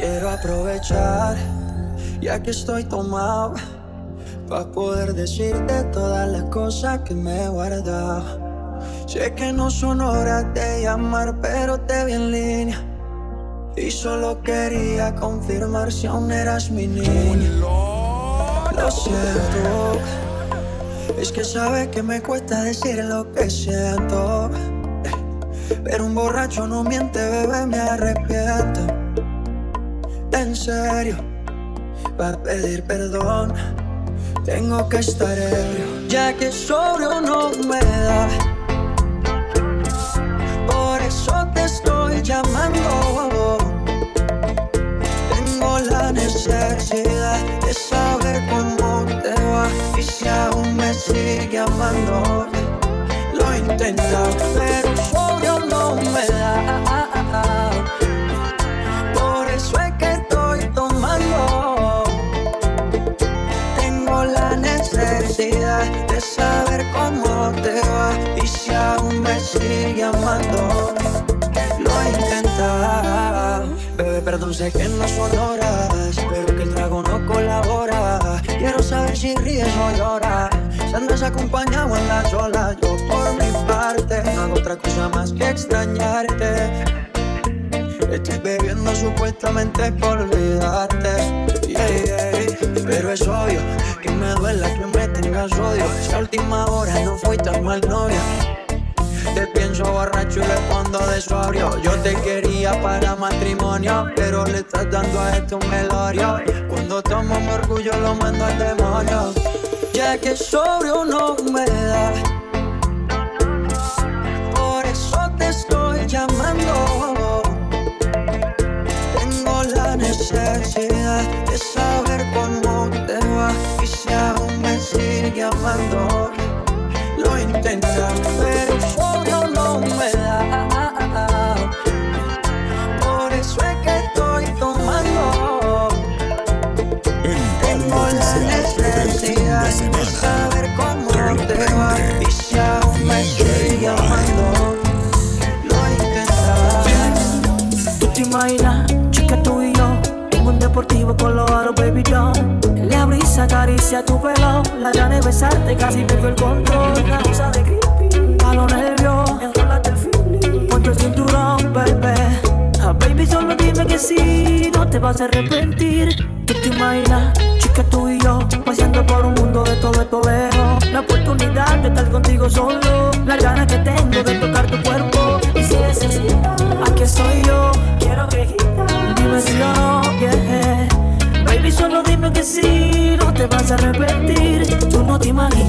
Quiero aprovechar, ya que estoy tomado, para poder decirte todas las cosas que me he guardado. Sé que no son horas de llamar, pero te vi en línea. Y solo quería confirmar si aún eras mi niña. Lo siento, es que sabes que me cuesta decir lo que siento. Pero un borracho no miente, bebé, me arrepiento. En serio, para pedir perdón, tengo que estar ebrio, ya que sobrio no me da. Por eso te estoy llamando. Tengo la necesidad de saber cómo te va y si aún me sigue amando. Lo he pero sobrio no me da. Sigue amando. Lo he intentado. Bebé, perdón, sé que no son horas, pero que el trago no colabora. Quiero saber si ríes o lloras. Si andas acompañado en las olas, yo por mi parte no hago otra cosa más que extrañarte. Estoy bebiendo supuestamente por olvidarte. Pero es obvio que me duela que me tengas odio. Si a última hora no fui tan mal novia. Te pienso borracho y respondo de sobrio. Yo te quería para matrimonio, pero le estás dando a esto un velorio. Cuando tomo mi orgullo lo mando al demonio. Ya que sobrio no me da. Por eso te estoy llamando. Tengo la necesidad de saber cómo te va y si aún me sigue amando. Lo intentan, yo. La brisa acaricia tu pelo. La gana de besarte, casi pierdo el control. Una cosa de creepy A nervios, enrólate el feeling. Ponte el cinturón, baby Ah, baby, solo dime que sí. No te vas a arrepentir. Tú te imaginas, chica, tú y yo Paseando por un mundo de todo esto lejos La oportunidad de estar contigo solo. La ganas que tengo de a arrepentir Tú no te imaginas,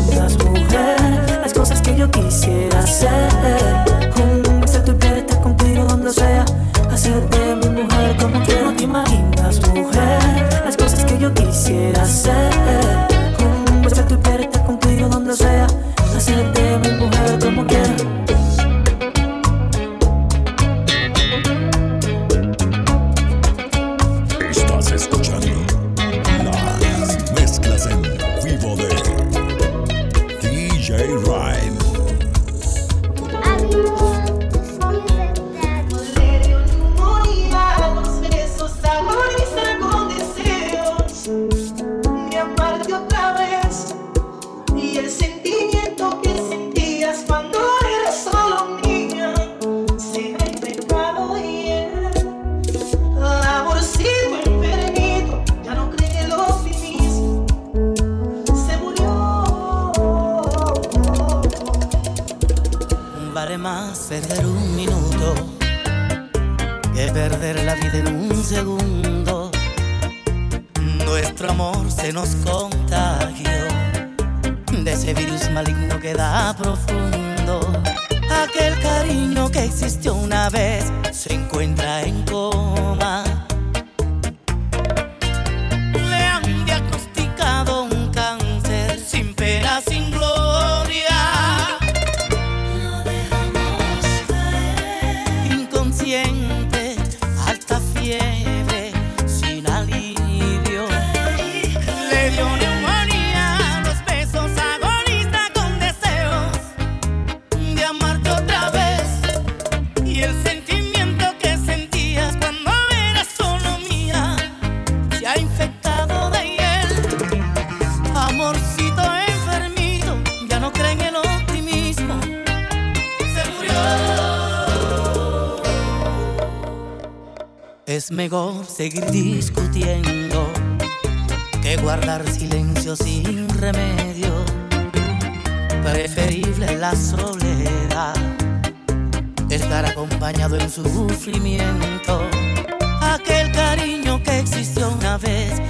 que perder la vida en un segundo. Nuestro amor se nos contagió de ese virus maligno que da profundo. Aquel cariño que existió una vez se encuentra en coma. Mejor seguir discutiendo que guardar silencio sin remedio. Preferible la soledad, estar acompañado en su sufrimiento. Aquel cariño que existió una vez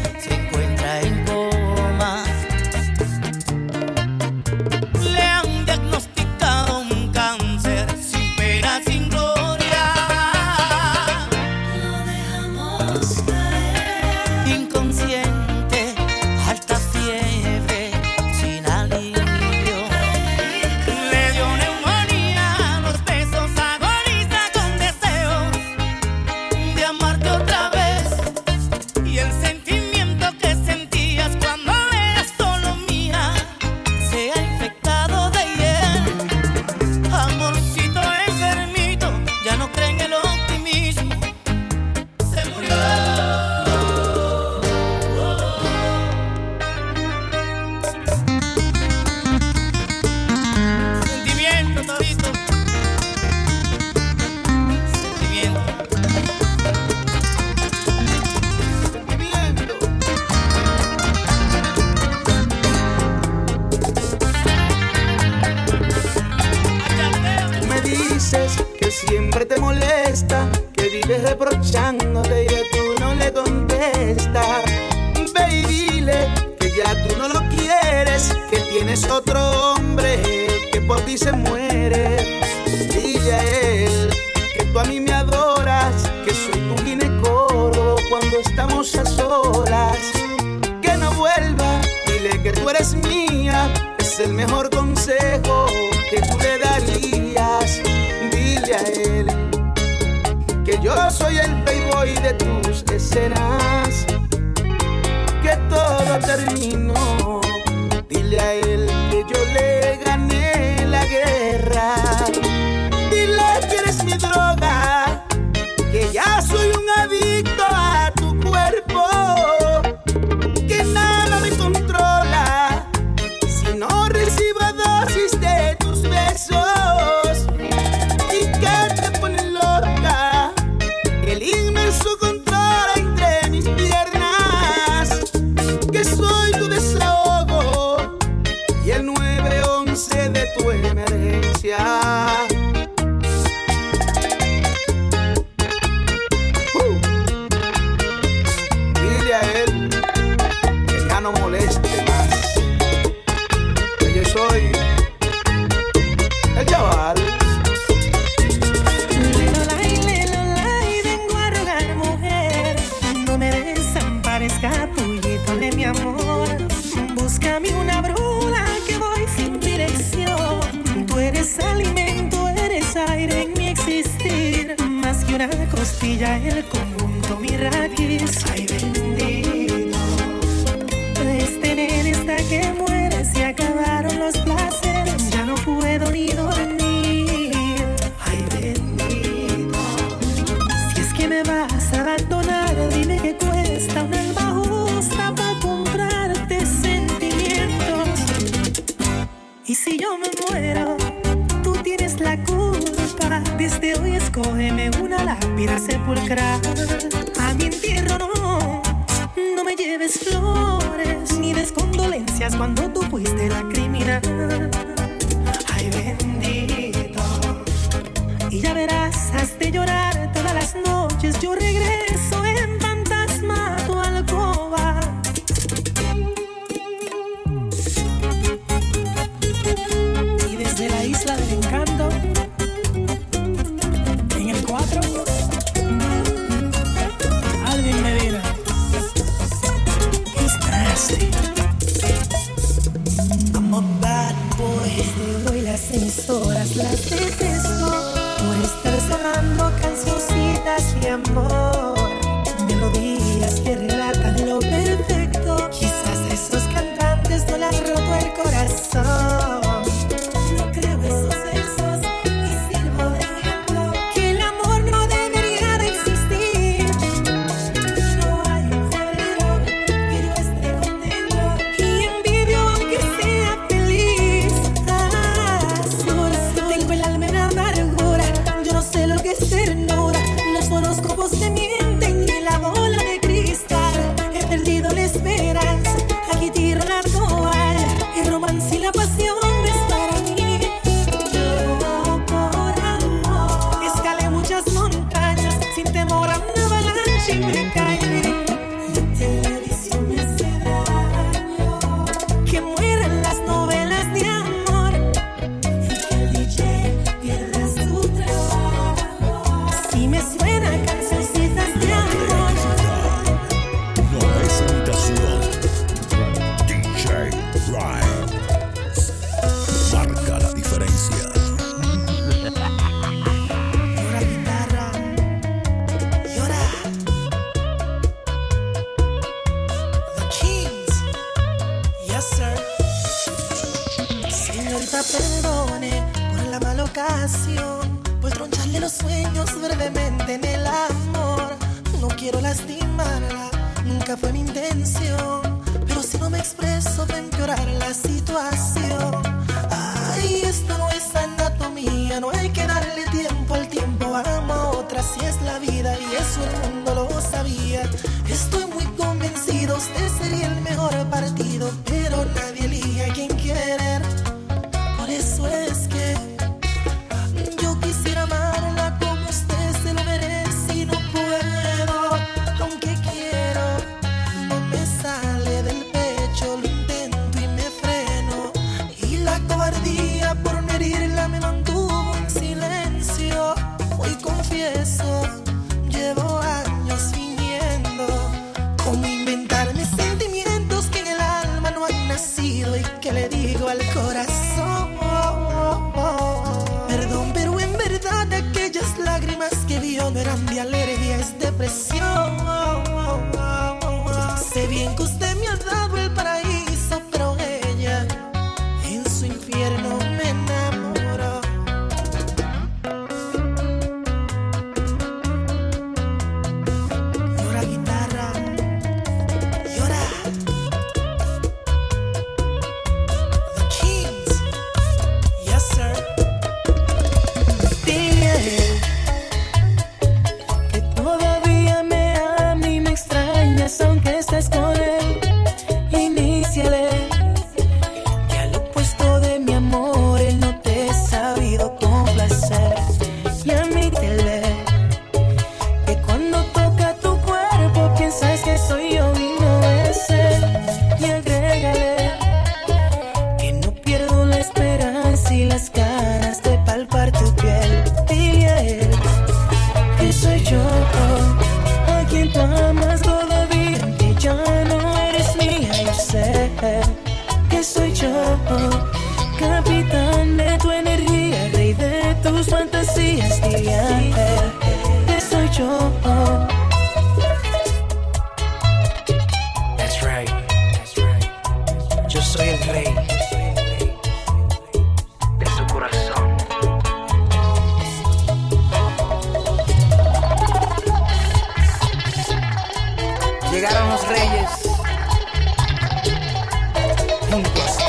tienes otro hombre que por ti se muere. Dile a él que tú a mí me adoras, que soy tu ginecólogo cuando estamos a solas. Que no vuelva, dile que tú eres mía, es el mejor consejo que tú le darías. Dile a él que yo soy el playboy de tus escenas, que todo terminó. Dile a él yo le gané la guerra. Dile que eres mi droga. costilla, el conjunto, mi raquis. Ay, bendito. Pues tener esta que muere, se acabaron los placeres. la sepulcral. A mi entierro no, no me lleves flores ni des condolencias cuando tú fuiste la criatura. Perdone por la mala ocasión, por troncharle los sueños brevemente en el amor. No quiero lastimarla, nunca fue mi intención, pero si no me expreso va a empeorar la situación. Ay, esto no es anatomía, no hay que darle tiempo al tiempo, ama a otra si es la vida y eso el mundo lo sabía. Estoy muy convencido, usted sería el mejor partido. no eran de alergia, es depresión. Sé bien que usted me ha dado Reyes. Juntos.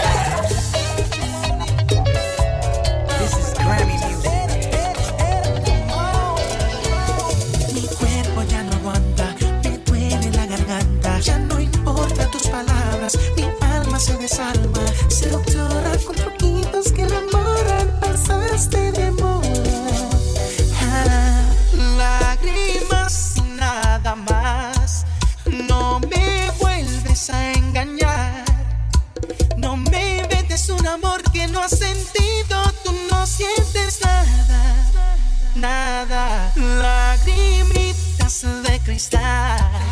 has sentido, tú no sientes nada, nada. Lagrimitas de cristal.